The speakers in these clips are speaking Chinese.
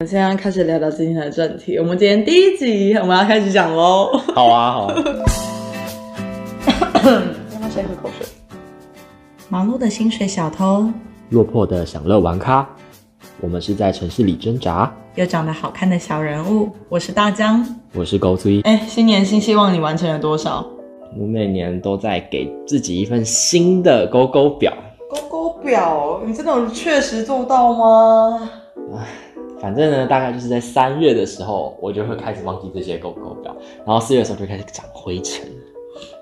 我们现在开始聊聊今天的正题。我们今天第一集，我们要开始讲喽。好啊，好。让他先喝口水。忙碌的薪水小偷，落魄的享乐玩咖，我们是在城市里挣扎。又长得好看的小人物，我是大江。我是高追。哎，新年新希望，你完成了多少？我每年都在给自己一份新的勾勾表。勾勾表，你真的有确实做到吗？反正呢，大概就是在三月的时候，我就会开始忘记这些勾勾表，然后四月的时候就开始长灰尘。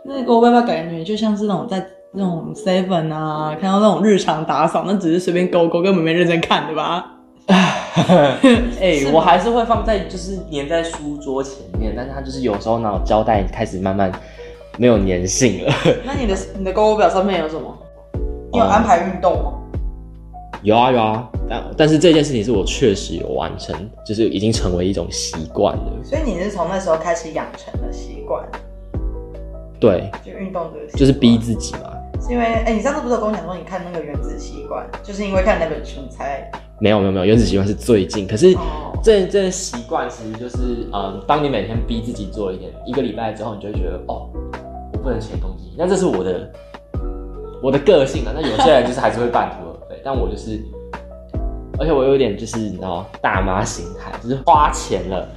那勾勾表感觉就像是那种在那种 seven 啊，看到那种日常打扫，那只是随便勾勾，根本没认真看，对吧？哎，我还是会放在就是粘在书桌前面，但是它就是有时候呢，胶带开始慢慢没有粘性了。那你的你的勾勾表上面有什么？你有安排运动吗？有啊有啊，但但是这件事情是我确实有完成，就是已经成为一种习惯了。所以你是从那时候开始养成的习惯？对，就运动这个，就是逼自己嘛。是因为哎，你上次不是有跟我讲说你看那个《原子习惯》，就是因为看那本书才？没有没有没有，《原子习惯》是最近，可是这这习惯其实就是嗯，当你每天逼自己做一点，一个礼拜之后，你就会觉得哦，我不能写东西。那这是我的我的个性啊。那有些人就是还是会半途而废。但我就是，而且我有点就是你知道大妈心态，就是花钱了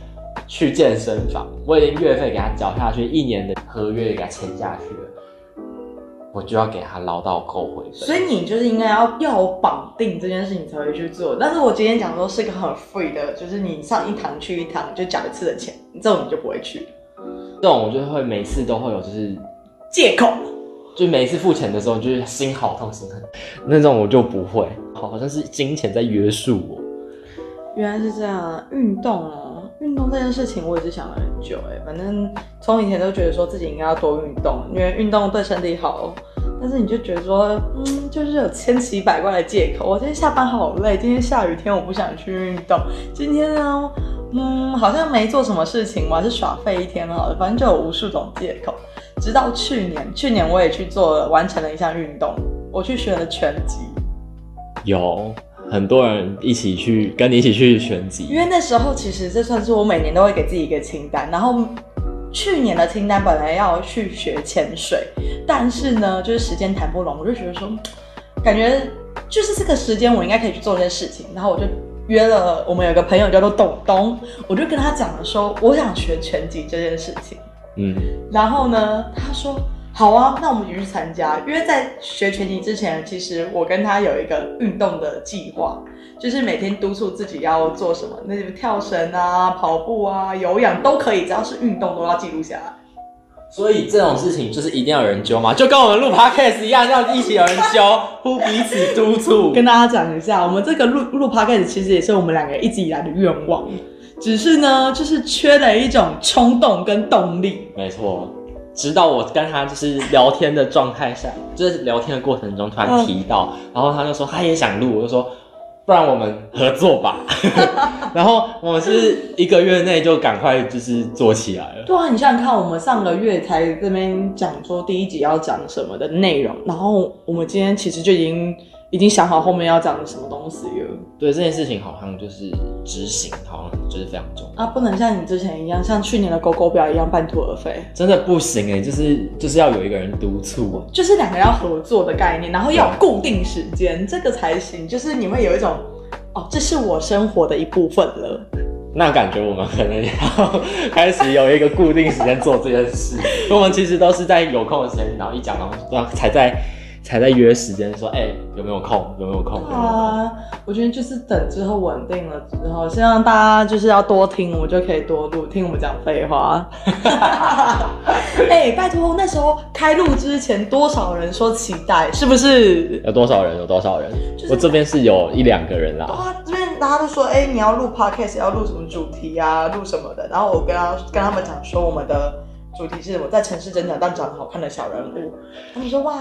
去健身房，我已经月费给他缴下去，一年的合约也给他签下去了，我就要给他捞到够回本。所以你就是应该要要绑定这件事情才会去做。但是我今天讲说是一个很 free 的，就是你上一堂去一堂就缴一次的钱，这种你就不会去。这种我就会每次都会有就是借口。就每一次付钱的时候，就是心好痛心很，那种我就不会，好像是金钱在约束我。原来是这样，运动啊，运动这件事情我也是想了很久哎，反正从以前都觉得说自己应该要多运动，因为运动对身体好。但是你就觉得说，嗯，就是有千奇百怪的借口。我今天下班好累，今天下雨天我不想去运动。今天呢，嗯，好像没做什么事情，我还是耍废一天好了。反正就有无数种借口。直到去年，去年我也去做了，完成了一项运动，我去学了拳击。有很多人一起去跟你一起去拳击，因为那时候其实这算是我每年都会给自己一个清单。然后去年的清单本来要去学潜水，但是呢，就是时间谈不拢，我就觉得说，感觉就是这个时间我应该可以去做这些事情。然后我就约了我们有个朋友叫做董东，我就跟他讲了说，我想学拳击这件事情。嗯，然后呢？他说好啊，那我们一起去参加。因为在学拳击之前，其实我跟他有一个运动的计划，就是每天督促自己要做什么，那什么跳绳啊、跑步啊、有氧都可以，只要是运动都要记录下来。所以这种事情就是一定要有人教嘛，就跟我们录 podcast 一样，要一起有人教，互彼此督促。跟大家讲一下，我们这个录录 podcast 其实也是我们两个一直以来的愿望。只是呢，就是缺了一种冲动跟动力。没错，直到我跟他就是聊天的状态下，就是聊天的过程中突然提到，然后他就说他也想录，我就说不然我们合作吧。然后我们是一个月内就赶快就是做起来了。对啊，你想想看，我们上个月才这边讲说第一集要讲什么的内容，然后我们今天其实就已经。已经想好后面要讲什么东西了。对这件事情，好像就是执行，好像就是非常重要啊！不能像你之前一样，像去年的狗狗表一样半途而废。真的不行哎，就是就是要有一个人督促，就是两个要合作的概念，然后要有固定时间，这个才行。就是你会有一种哦，这是我生活的一部分了。那感觉我们可能要开始有一个固定时间做这件事。我们其实都是在有空的时间，然后一讲，然后才在。才在约时间说，哎，有没有空？有没有空？啊，我觉得就是等之后稳定了之后，希望大家就是要多听，我就可以多录，听我们讲废话。哎，拜托，那时候开录之前多少人说期待，是不是？有多少人？有多少人？我这边是有一两个人啦。哇，这边大家都说，哎，你要录 podcast，要录什么主题啊？录什么的？然后我跟他跟他们讲说，我们的。主题是我在城市增长但长得好看的小人物，他们说哇，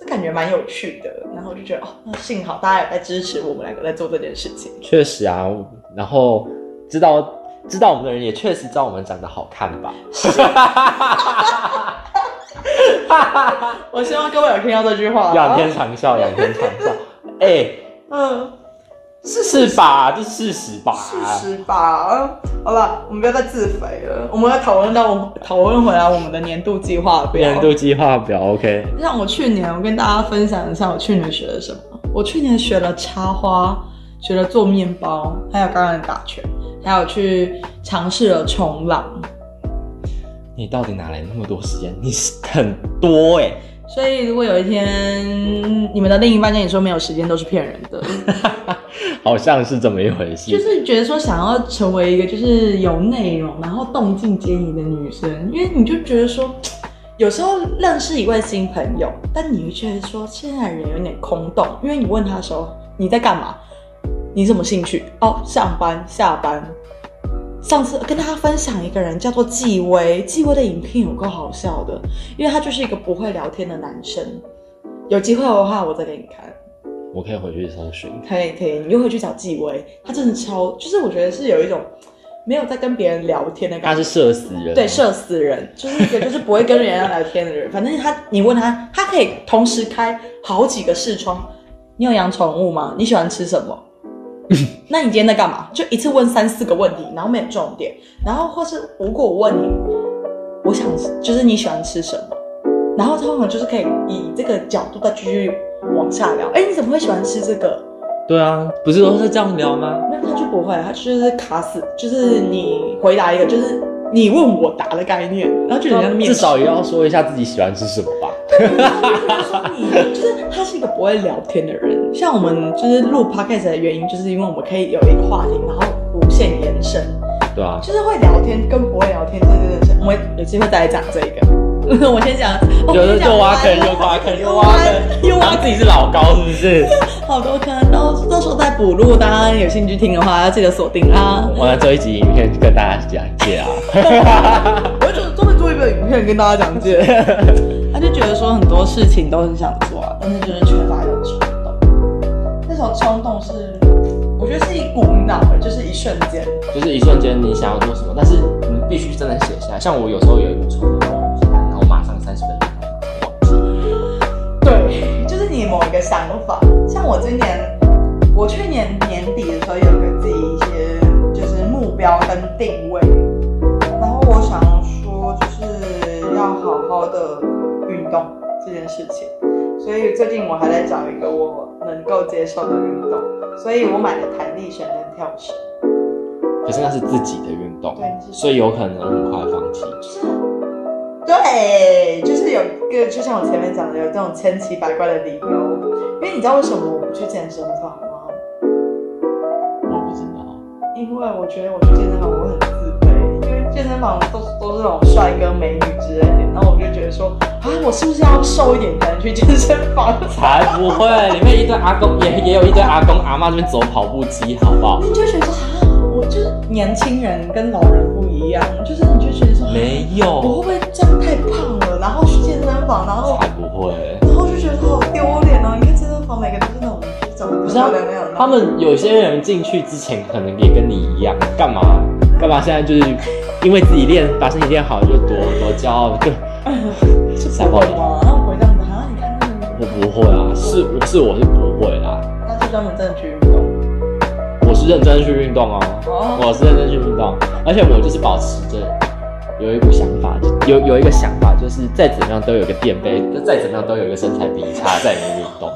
这感觉蛮有趣的，然后我就觉得哦，那幸好大家也在支持我们两个在做这件事情。确实啊，然后知道知道我们的人也确实知道我们长得好看吧？我希望各位有听到这句话，仰天长笑，仰天长笑。哎，嗯，是是吧？这是事实吧？事实吧。好了，我们不要再自肥了，我们要讨论到我们讨论回来我们的年度计划表。年度计划表，OK。像我去年，我跟大家分享一下我去年学了什么。我去年学了插花，学了做面包，还有刚刚打拳，还有去尝试了冲浪。你到底哪来那么多时间？你是很多哎。所以，如果有一天你们的另一半跟你说没有时间，都是骗人的。好像是这么一回事。就是觉得说想要成为一个就是有内容，然后动静皆宜的女生，因为你就觉得说，有时候认识一位新朋友，但你会觉得说现在人有点空洞，因为你问他的时候你在干嘛？你什么兴趣？哦，上班、下班。上次跟大家分享一个人叫做纪薇，纪薇的影片有够好笑的，因为他就是一个不会聊天的男生。有机会的话，我再给你看。我可以回去搜寻。可以可以，你就回去找纪薇，他真的超，就是我觉得是有一种没有在跟别人聊天的感觉。他是社死人。对，社死人就是一个就是不会跟人家聊天的人。反正他，你问他，他可以同时开好几个视窗。你有养宠物吗？你喜欢吃什么？那你今天在干嘛？就一次问三四个问题，然后没有重点，然后或是如果我问你，我想就是你喜欢吃什么，然后通常就是可以以这个角度再继续往下聊。哎，你怎么会喜欢吃这个？对啊，不是都是这样聊吗？那他就不会，他就是卡死，就是你回答一个，就是你问我答的概念，然后就人家面至少也要说一下自己喜欢吃什么吧。就是他是一个不会聊天的人，像我们就是录 podcast 的原因，就是因为我们可以有一个话题，然后无限延伸。对啊，就是会聊天跟不会聊天，这真的是我们有机会再来讲这个。我先讲，就是又挖坑又挖坑又挖坑，又挖自己是老高是不是？好多坑，到到时候再补录，大家有兴趣听的话，要记得锁定啊。我来做一集影片跟大家讲解啊。我就专门做一个影片跟大家讲解。他就觉得说很多事情都很想做啊，但是就是缺乏一种冲动。那种冲动是，我觉得是一股脑，就是一瞬间，就是一瞬间你想要做什么，但是你必须真的写下来。像我有时候有一股冲动，然后马上三十分钟忘记。对，就是你某一个想法。像我今年，我去年年底的时候有给自己一些就是目标跟定位，然后我想说就是要好好的。动这件事情，所以最近我还在找一个我能够接受的运动，所以我买了弹力绳跟跳绳。可是那是自己的运动，对，所以有可能很快放弃。对，就是有一个，就像我前面讲的，有这种千奇百怪的理由。因为你知道为什么我不去健身房吗？我不知道。因为我觉得我去健身房我很健身房都是都是那种帅哥美女之类的，然后我就觉得说。啊，我是不是要瘦一点才能去健身房？才不会，里面一堆阿公，也也有一堆阿公阿妈这边走跑步机，好不好？你就觉得说啊，我就是年轻人跟老人不一样，就是你就觉得说没有，我会不会这样太胖了？然后去健身房，然后才不会，然后就觉得好丢脸哦！你看健身房每个都是那种长得漂亮那样，他们有些人进去之前可能也跟你一样，干嘛干嘛？现在就是因为自己练把身体练好，就多多骄傲就。是不会吗？那我不会这样子啊！你看那个，我不会啊，是是我是不会啦。那是专门真的去运动。我是认真去运动哦，我是认真去运动，而且我就是保持着有一股想法，有有一个想法，就是再怎么样都有个垫背，再怎么样都有一个身材比差在里面运动。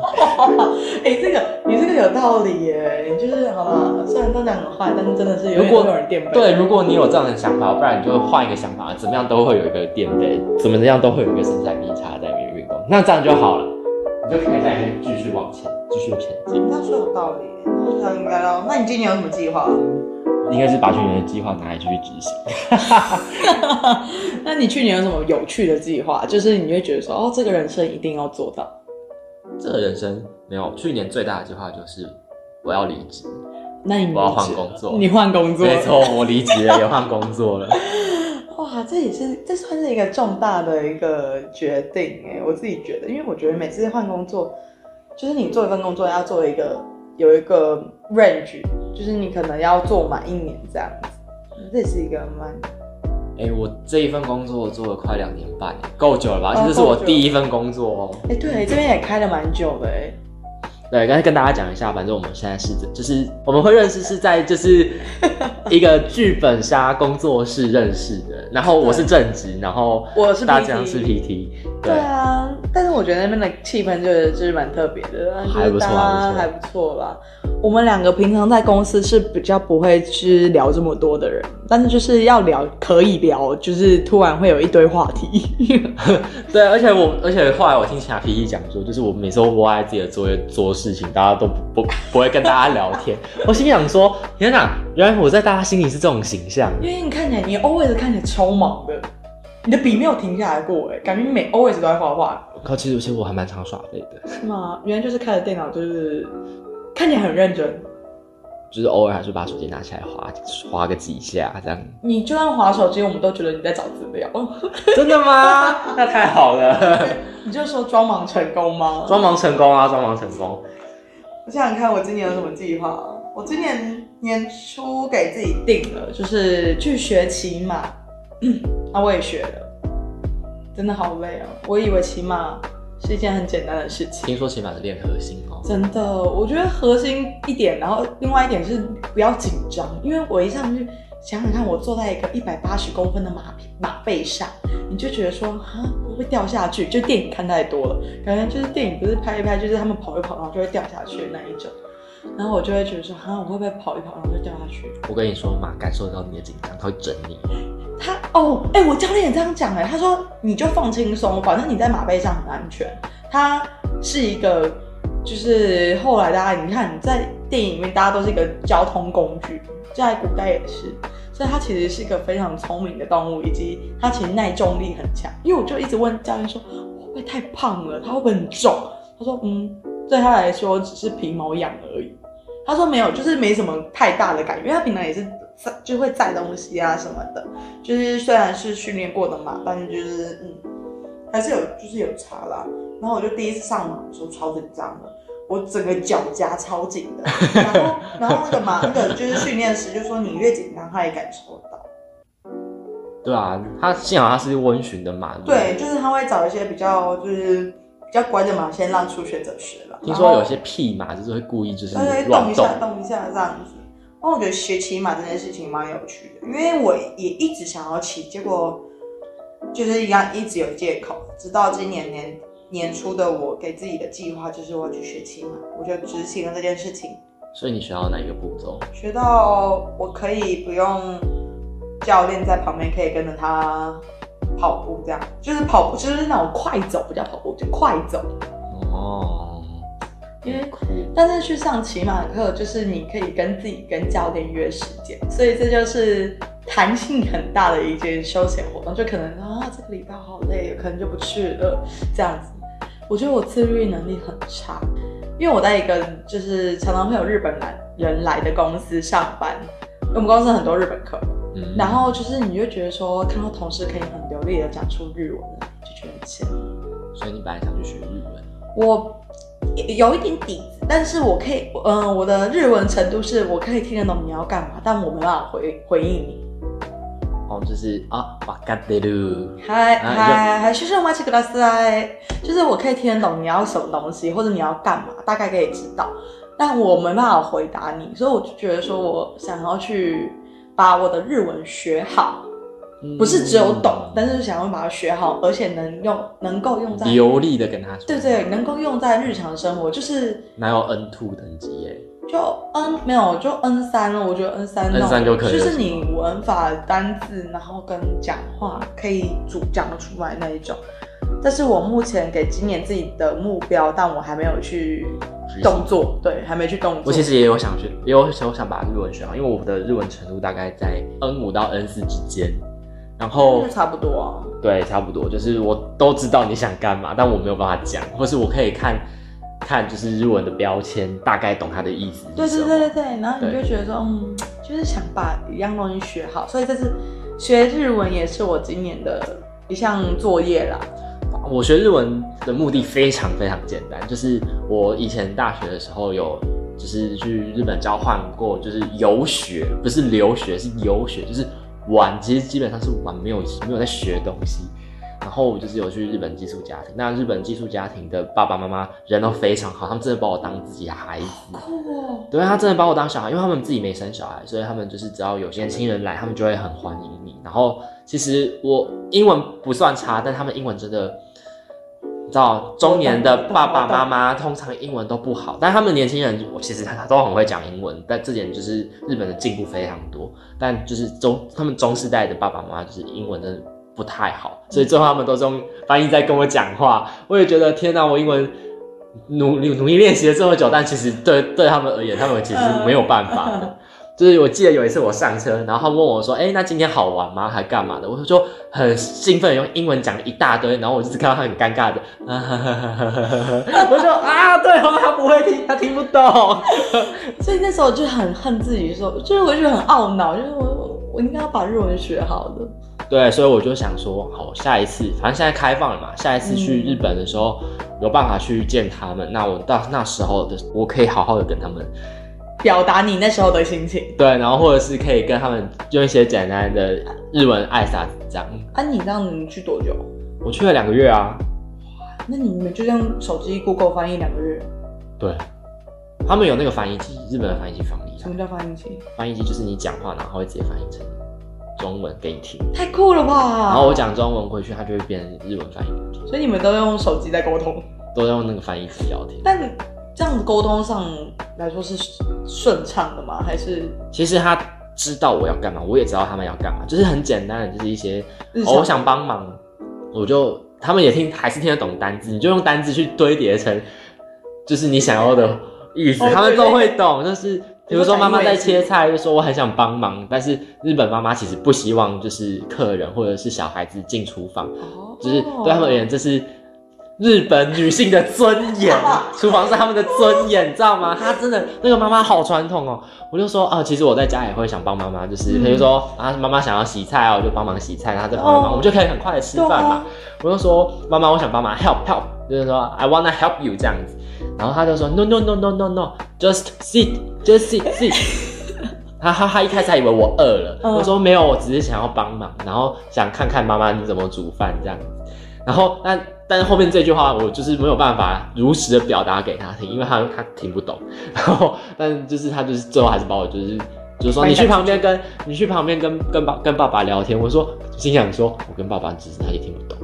哎，这个你这个有道理耶，你就是好吧？虽然都讲很坏，但是真的是如果有人垫背。对，如果你有这样的想法，不然你就换一个想法，怎么样都会有一个垫背，怎么样都会有一个身材比差在里面运动，那这样就好了，你就可以在里面继续往前，继续前进。那说有道理，那应该哦。那你今年有什么计划？应该是把去年的计划拿来继续执行。那你去年有什么有趣的计划？就是你会觉得说，哦，这个人生一定要做到。这个人生没有，去年最大的计划就是我要离职。那你我要换工作，你换工作？没错，我离职了，也换工作了。哇，这也是这算是一个重大的一个决定哎，我自己觉得，因为我觉得每次换工作，就是你做一份工作要做一个有一个 range，就是你可能要做满一年这样子，这是一个蛮。哎，我这一份工作做了快两年半，够久了吧？这是我第一份工作哦。哎，对，这边也开了蛮久的哎。对，刚才跟大家讲一下，反正我们现在是就是我们会认识是在就是 一个剧本杀工作室认识的，然后我是正职，然后我是大江是 PT，对啊，但是我觉得那边的气氛就是就是蛮特别的，还不错还不错啦。我们两个平常在公司是比较不会去聊这么多的人，但是就是要聊可以聊，就是突然会有一堆话题。对，而且我而且后来我听其他 PT 讲说，就是我每次都窝在自己的作业做事情，大家都不不不会跟大家聊天。我心想说，天哪，原来我在大家心里是这种形象。因为你看起来，你 always 看起来超忙的，你的笔没有停下来过，哎，感觉你每 always 都在画画，靠，其实其实我还蛮常耍废的，是吗？原来就是开着电脑，就是看起来很认真。就是偶尔还是把手机拿起来划划个几下这样。你就算划手机，我们都觉得你在找资料。真的吗？那太好了，你就说装忙成功吗？装忙成功啊，装忙成功。我想想看，我今年有什么计划？我今年年初给自己定了，就是去学骑马。啊，我也学了，真的好累哦。我以为骑马是一件很简单的事情，听说骑马是练核心哦。真的，我觉得核心一点，然后另外一点是不要紧张，因为我一上去想想看，我坐在一个一百八十公分的马匹马背上，你就觉得说啊会掉下去？就电影看太多了，感觉就是电影不是拍一拍，就是他们跑一跑，然后就会掉下去的那一种。然后我就会觉得说，啊，我会不会跑一跑，然后就掉下去？我跟你说，马感受到你的紧张，它会整你。他哦，哎、我教练也这样讲哎，他说你就放轻松，反正你在马背上很安全。它是一个，就是后来大家你看在电影里面，大家都是一个交通工具，在古代也是，所以它其实是一个非常聪明的动物，以及它其实耐重力很强。因为我就一直问教练说，会不会太胖了？它会不会很重？他说，嗯，对他来说只是皮毛痒而已。他说没有，就是没什么太大的感觉，因为他平常也是载就会载东西啊什么的，就是虽然是训练过的马，但是就是嗯，还是有就是有差啦。然后我就第一次上马的时候超紧张的，我整个脚夹超紧的，然后然后那个马 那个就是训练师就说你越紧张他也感受得到，对啊，他幸好他是温驯的马。不对，就是他会找一些比较就是比较乖的马先让初学者学了，听说有些屁马就是会故意就是乱动动一下，。动一下这样子。那我觉得学骑马这件事情蛮有趣的，因为我也一直想要骑，结果就是一样一直有借口，直到今年年年初的我给自己的计划就是我要去学骑马，我就执行了这件事情，所以你学到哪一个步骤？学到我可以不用教练在旁边，可以跟着他跑步，这样就是跑步，就是那种快走，不叫跑步，就快走。哦，因为但是去上骑马课，就是你可以跟自己跟教练约时间，所以这就是弹性很大的一件休闲活动。就可能啊，这个礼拜好累，可能就不去了这样子。我觉得我自律能力很差，因为我在一个就是常常会有日本男人来的公司上班，我们公司很多日本客人，嗯然后就是你就觉得说看到同事可以很流利的讲出日文来，就觉得很羡慕。所以你本来想去学日文，我有一点底子，但是我可以，嗯、我的日文程度是我可以听得懂你要干嘛，但我没办法回回应你。哦，就是啊，わかってる。嗨啊嗨嗨，谢谢我马奇格拉斯哎，就是我可以听得懂你要什么东西，或者你要干嘛，大概可以知道，但我没办法回答你，所以我就觉得说我想要去 把我的日文学好，嗯不是只有懂，但是想要把它学好，而且能用，能够用在，流利的跟他说。对对，能够用在日常生活，就是。哪有 N two 等级耶？就 N 没有，就 N 三了。我觉得 N 三 N3 就可以就是你文法、单字，然后跟讲话可以主讲得出来那一种。这是我目前给今年自己的目标，但我还没有去动作，对，还没去动作。我其实也有想学，也有想想把日文学好，因为我的日文程度大概在 N 五到 N 四之间，然后就差不多啊。对，差不多，就是我都知道你想干嘛，但我没有办法讲，或是我可以看看就是日文的标签，大概懂它的意思对。对对对对，然后你就觉得说，嗯，就是想把一样东西学好，所以这次学日文也是我今年的一项作业啦。我学日文的目的非常非常简单，就是我以前大学的时候有就是去日本交换过，就是游学，不是留学，是游学，就是玩，其实基本上是玩，没有没有在学东西。然后我就是有去日本寄宿家庭，那日本寄宿家庭的爸爸妈妈人都非常好，他们真的把我当自己的孩子。酷哦！对，他真的把我当小孩，因为他们自己没生小孩，所以他们就是只要有些亲人来，他们就会很欢迎你。然后其实我英文不算差，但他们英文真的，到，中年的爸爸妈妈通常英文都不好，但他们年轻人我其实他都很会讲英文，但这点就是日本的进步非常多。但就是中他们中世代的爸爸妈妈就是英文真的不太好，所以最后他们都中翻译在跟我讲话。我也觉得天哪，我英文。努努努力练习了这么久，但其实对对他们而言，他们其实没有办法的。就是我记得有一次我上车，然后他问我说：“哎，那今天好玩吗？还干嘛的？”我就很兴奋，用英文讲了一大堆，然后我就是看到他很尴尬的，我说：“啊，对哦，他不会听，他听不懂。”所以那时候就很恨自己，说就是我觉得很懊恼，就是我我应该要把日文学好的。对，所以我就想说，好，下一次反正现在开放了嘛，下一次去日本的时候有办法去见他们，那我到那时候的我可以好好的跟他们。表达你那时候的心情，对，然后或者是可以跟他们用一些简单的日文爱啥这样。啊，你这样你去多久？我去了两个月啊。哇，那你们就这样手机 Google 翻译两个月？对，他们有那个翻译机，日本的翻译机翻译。什么叫翻译机？翻译机就是你讲话，然后会直接翻译成中文给你听。太酷了吧！然后我讲中文回去，它就会变成日文翻译。所以你们都用手机在沟通？都用那个翻译机聊天。但这样子沟通上来说是顺畅的吗？还是其实他知道我要干嘛，我也知道他们要干嘛，就是很简单的，就是一些我想帮忙，我就他们也听，还是听得懂单字，你就用单字去堆叠成，就是你想要的意思，他们都会懂。就是比如说妈妈在切菜，就说我很想帮忙，但是日本妈妈其实不希望就是客人或者是小孩子进厨房，就是对他们而言这是。日本女性的尊严，厨房是他们的尊严，你知道吗？她真的那个妈妈好传统哦。我就说啊，其实我在家也会想帮妈妈，就是比如说啊，妈妈想要洗菜啊，我就帮忙洗菜，她在旁边忙，我们就可以很快的吃饭嘛。我就说妈妈，我想帮忙，help help，就是说 I wanna help you 这样子。然后她就说 no no no no no no，just sit，just sit sit。他他他一开始还以为我饿了，我说没有，我只是想要帮忙，然后想看看妈妈你怎么煮饭这样子。然后但。但是后面这句话我就是没有办法如实的表达给他听，因为他他听不懂。然后，但就是他就是最后还是把我就是就是说你去旁边跟你去旁边跟跟爸跟爸爸聊天。我说心想说，我跟爸爸只是他也听不懂，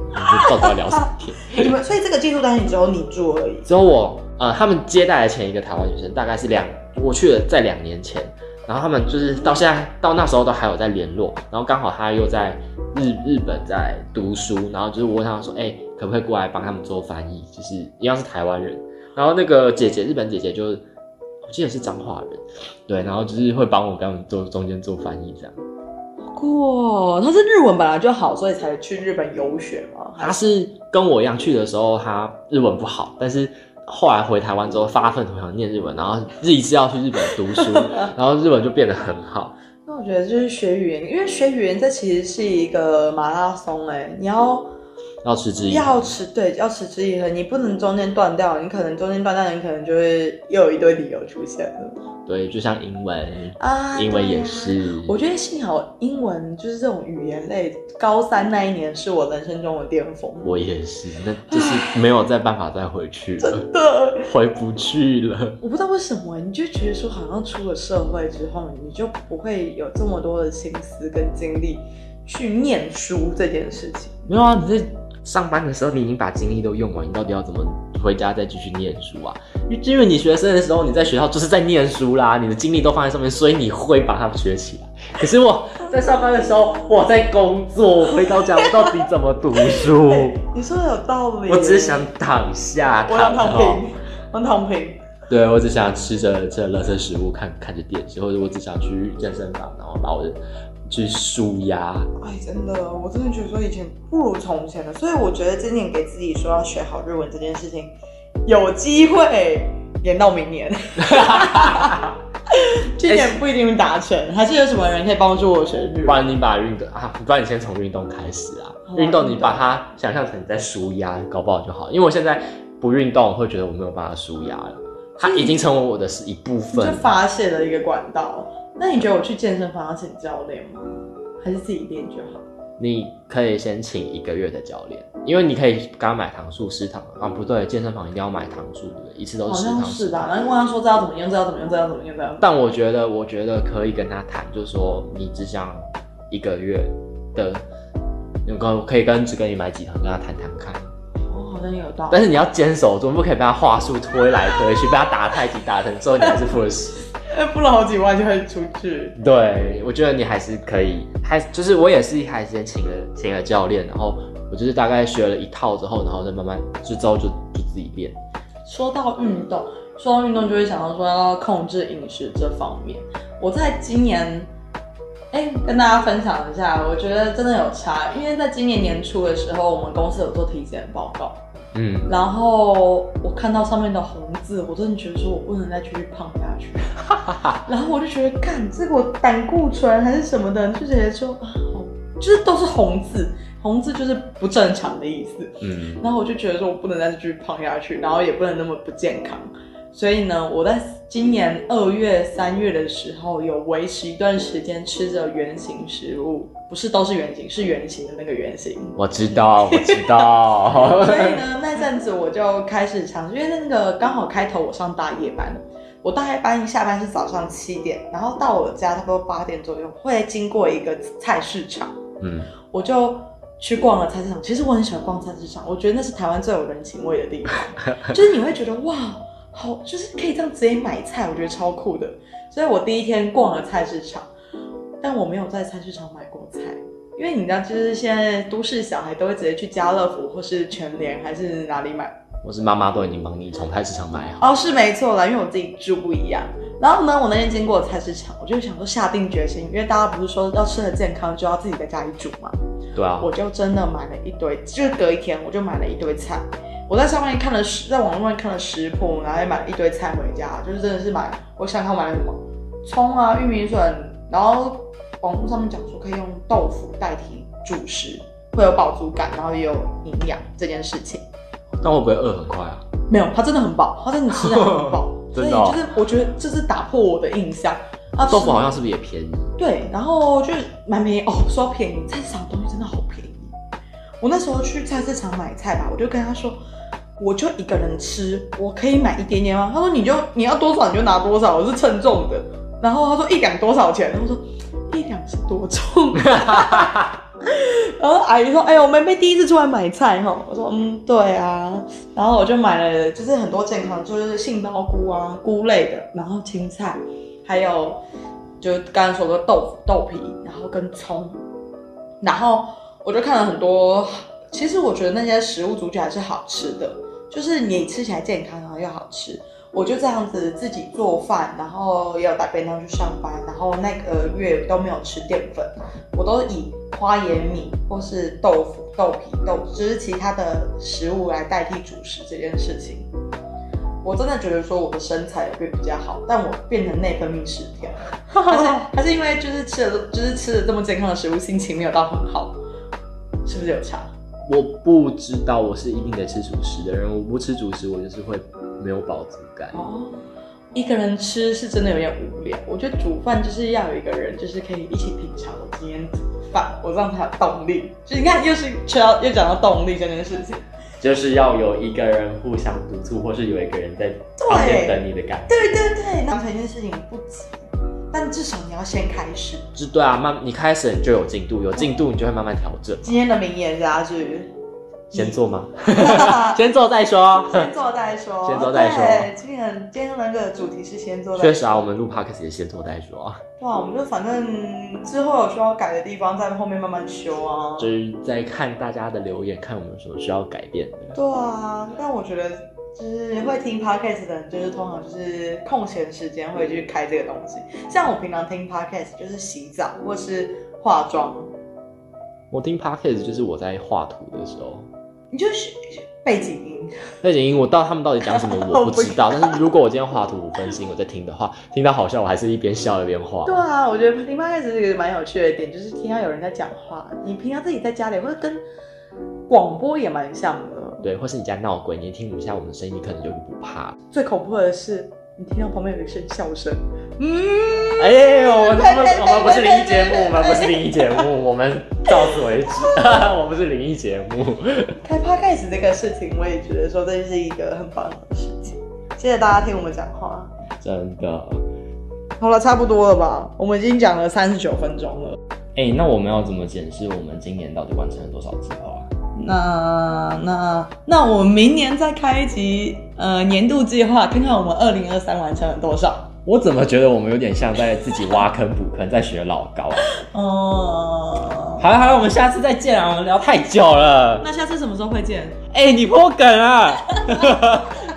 到底要聊什么天？你们所以这个技术单元只有你做而已，只有我呃，他们接待的前一个台湾女生大概是两我去了在两年前。然后他们就是到现在到那时候都还有在联络，然后刚好他又在日日本在读书，然后就是我问他说，哎，可不可以过来帮他们做翻译？就是一样是台湾人，然后那个姐姐日本姐姐就我记得是彰化人，对，然后就是会帮我跟他们做中间做翻译这样。酷哦，他是日文本来就好，所以才去日本游学吗？他是跟我一样去的时候，他日文不好，但是。后来回台湾之后，发奋图强念日文，然后自己是要去日本读书，然后日文就变得很好。那我觉得就是学语言，因为学语言这其实是一个马拉松，哎，你要要持之以恒要持对，要持之以恒，你不能中间断掉，你可能中间断掉，你可能就会又有一堆理由出现了。对，就像英文啊，英文也是。我觉得幸好英文就是这种语言类，高三那一年是我人生中的巅峰。我也是，那就是没有再办法再回去了，真的回不去了。我不知道为什么，你就觉得说好像出了社会之后，你就不会有这么多的心思跟精力去念书这件事情。没有啊，你在上班的时候，你已经把精力都用完，你到底要怎么？回家再继续念书啊，因为你学生的时候你在学校就是在念书啦，你的精力都放在上面，所以你会把它学起来。可是我在上班的时候，我在工作，我回到家我到底怎么读书？你说的有道理。我只是想躺下，我想躺平，我躺平。对，我只想吃着这垃圾食物，看看着电视，或者我只想去健身房，然后把我的。去舒压，哎，真的，我真的觉得说以前不如从前了，所以我觉得今年给自己说要学好日文这件事情，有机会延到明年。今年不一定达成，还是有什么人可以帮助我学日文？不然你把运动啊，不然你先从运动开始啊。运动你把它想象成你在舒压，搞不好就好。因为我现在不运动，会觉得我没有办法舒压了，它已经成为我的是一部分，就发泄的一个管道。那你觉得我去健身房要请教练吗？还是自己练就好？你可以先请一个月的教练，因为你可以刚刚买糖数失糖啊，不对，健身房一定要买糖素，对不对？一次都好是糖像是吧？然后问他说这要怎么用，这要怎么用，这要怎么用，这要。但我觉得，我觉得可以跟他谈，就是说你只想一个月的，有个可以跟只跟你买几堂，跟他谈谈看。哦，好像有道理。但是你要坚守住，不可以被他话术推来推去，被他打太极打成，之后你还是负了十。哎，付了好几万就会出去。对，我觉得你还是可以，还就是我也是一开始先请了请了教练，然后我就是大概学了一套之后，然后再慢慢就之后就就自己练。说到运动，说到运动就会想到说要控制饮食这方面。我在今年，哎、跟大家分享一下，我觉得真的有差，因为在今年年初的时候，我们公司有做体检报告，嗯，然后我看到上面的红字，我真的觉得说我不能再继续胖下去，然后我就觉得，干这个我胆固醇还是什么的，就觉得说啊，好，就是都是红字，红字就是不正常的意思。嗯，然后我就觉得说我不能再继续胖下去，然后也不能那么不健康，所以呢，我在今年二月、三月的时候有维持一段时间吃着圆形食物，不是都是圆形，是圆形的那个圆形。我知道，我知道。所以呢，那阵子我就开始尝试，因为那个刚好开头我上大夜班，我大夜班一下班是早上七点，然后到我家差不多八点左右，会经过一个菜市场，嗯，我就去逛了菜市场。其实我很喜欢逛菜市场，我觉得那是台湾最有人情味的地方，就是你会觉得哇，好，就是可以这样直接买菜，我觉得超酷的。所以我第一天逛了菜市场，但我没有在菜市场买过菜。因为你知道，就是现在都市小孩都会直接去家乐福或是全联还是哪里买。我是妈妈都已经帮你从菜市场买好。哦，是没错啦，因为我自己住不一样。然后呢，我那天经过菜市场，我就想说下定决心，因为大家不是说要吃的健康就要自己在家里煮嘛，对啊，我就真的买了一堆，就是隔一天我就买了一堆菜。我在上面看了食，在网络上看了食谱，然后也买了一堆菜回家，就是真的是买，我想看我买了什么，葱啊、玉米笋，然后网络上面讲说可以用豆腐代替主食，会有饱足感，然后也有营养这件事情。但会不会饿很快啊？没有，它真的很饱，它真的吃的很饱，所以真的哦就是我觉得这是打破我的印象。啊豆腐好像是不是也便宜？对，然后就是蛮便宜哦。说便宜，菜市场东西真的好便宜。我那时候去菜市场买菜吧，我就跟他说，我就一个人吃，我可以买一点点吗？他说你就你要多少你就拿多少，我是称重的。然后他说一两多少钱？我说一两是多重？啊然后阿姨说：“哎呦，我妹妹第一次出来买菜哈。”我说：“嗯，对啊。”然后我就买了，就是很多健康，就是杏鲍菇啊、菇类的，然后青菜，还有就刚刚说的豆腐、豆皮，然后跟葱。然后我就看了很多，其实我觉得那些食物煮起来是好吃的，就是你吃起来健康，然后又好吃。我就这样子自己做饭，然后也有带便当去上班，然后那个月都没有吃淀粉，我都以花椰米或是豆腐、豆皮、豆，就是其他的食物来代替主食这件事情。我真的觉得说我的身材有变比较好，但我变成内分泌失调，还是还是因为就是吃了就是吃了这么健康的食物，心情没有到很好，是不是有差？我不知道，我是一定得吃主食的人，我不吃主食，我就是会没有饱足感。哦，一个人吃是真的有点无聊。我觉得煮饭就是要有一个人，就是可以一起品尝我今天煮饭，我让他有动力。就你看，又是说到又讲到动力这件事情。就是要有一个人互相督促，或是有一个人在旁边等你的感觉。对对对，完成一件事情不急，但至少你要先开始。就对啊，慢你开始你就有进度，有进度你就会慢慢调整。今天的名言佳句，先做吗？先做再说。先做再说，先做再说对，今天今天那个主题是先做再说。确实啊，我们录 podcast 也先做再说啊，对啊，我们就反正之后有需要改的地方，在后面慢慢修啊。就是在看大家的留言，看我们有什么需要改变的。对啊，但我觉得就是会听 podcast 的人，就是通常就是空闲时间会去开这个东西。像我平常听 podcast 就是洗澡或是化妆，我听 podcast 就是我在画图的时候，你就是背景音。背景音我到他们到底讲什么 我不知道，但是如果我今天画图五分心我在听的话，听到好笑我还是一边笑一边画。对啊，我觉得听 podcast 是一个蛮有趣的点，就是听到有人在讲话。你平常自己在家里或者跟广播也蛮像的。对，或是你家闹鬼，你听一下我们的声音，你可能就不怕。最恐怖的是，你听到旁边有一声笑声，嗯，哎呦，我们我们不是灵异节目，我们不是灵异节目，我们到此为止。我们是灵异节目。开 podcast 这个事情，我也觉得说这是一个很棒的事情。谢谢大家听我们讲话。真的。好了，差不多了吧？我们已经讲了三十九分钟了。哎，那我们要怎么检视我们今年到底完成了多少计划？那那那我们明年再开一集呃年度计划，看看我们二零二三完成了多少。我怎么觉得我们有点像在自己挖坑补坑，在学老高？哦，好了好了，我们下次再见啊！我们聊太久了。那下次什么时候会见？哎，你破梗啊！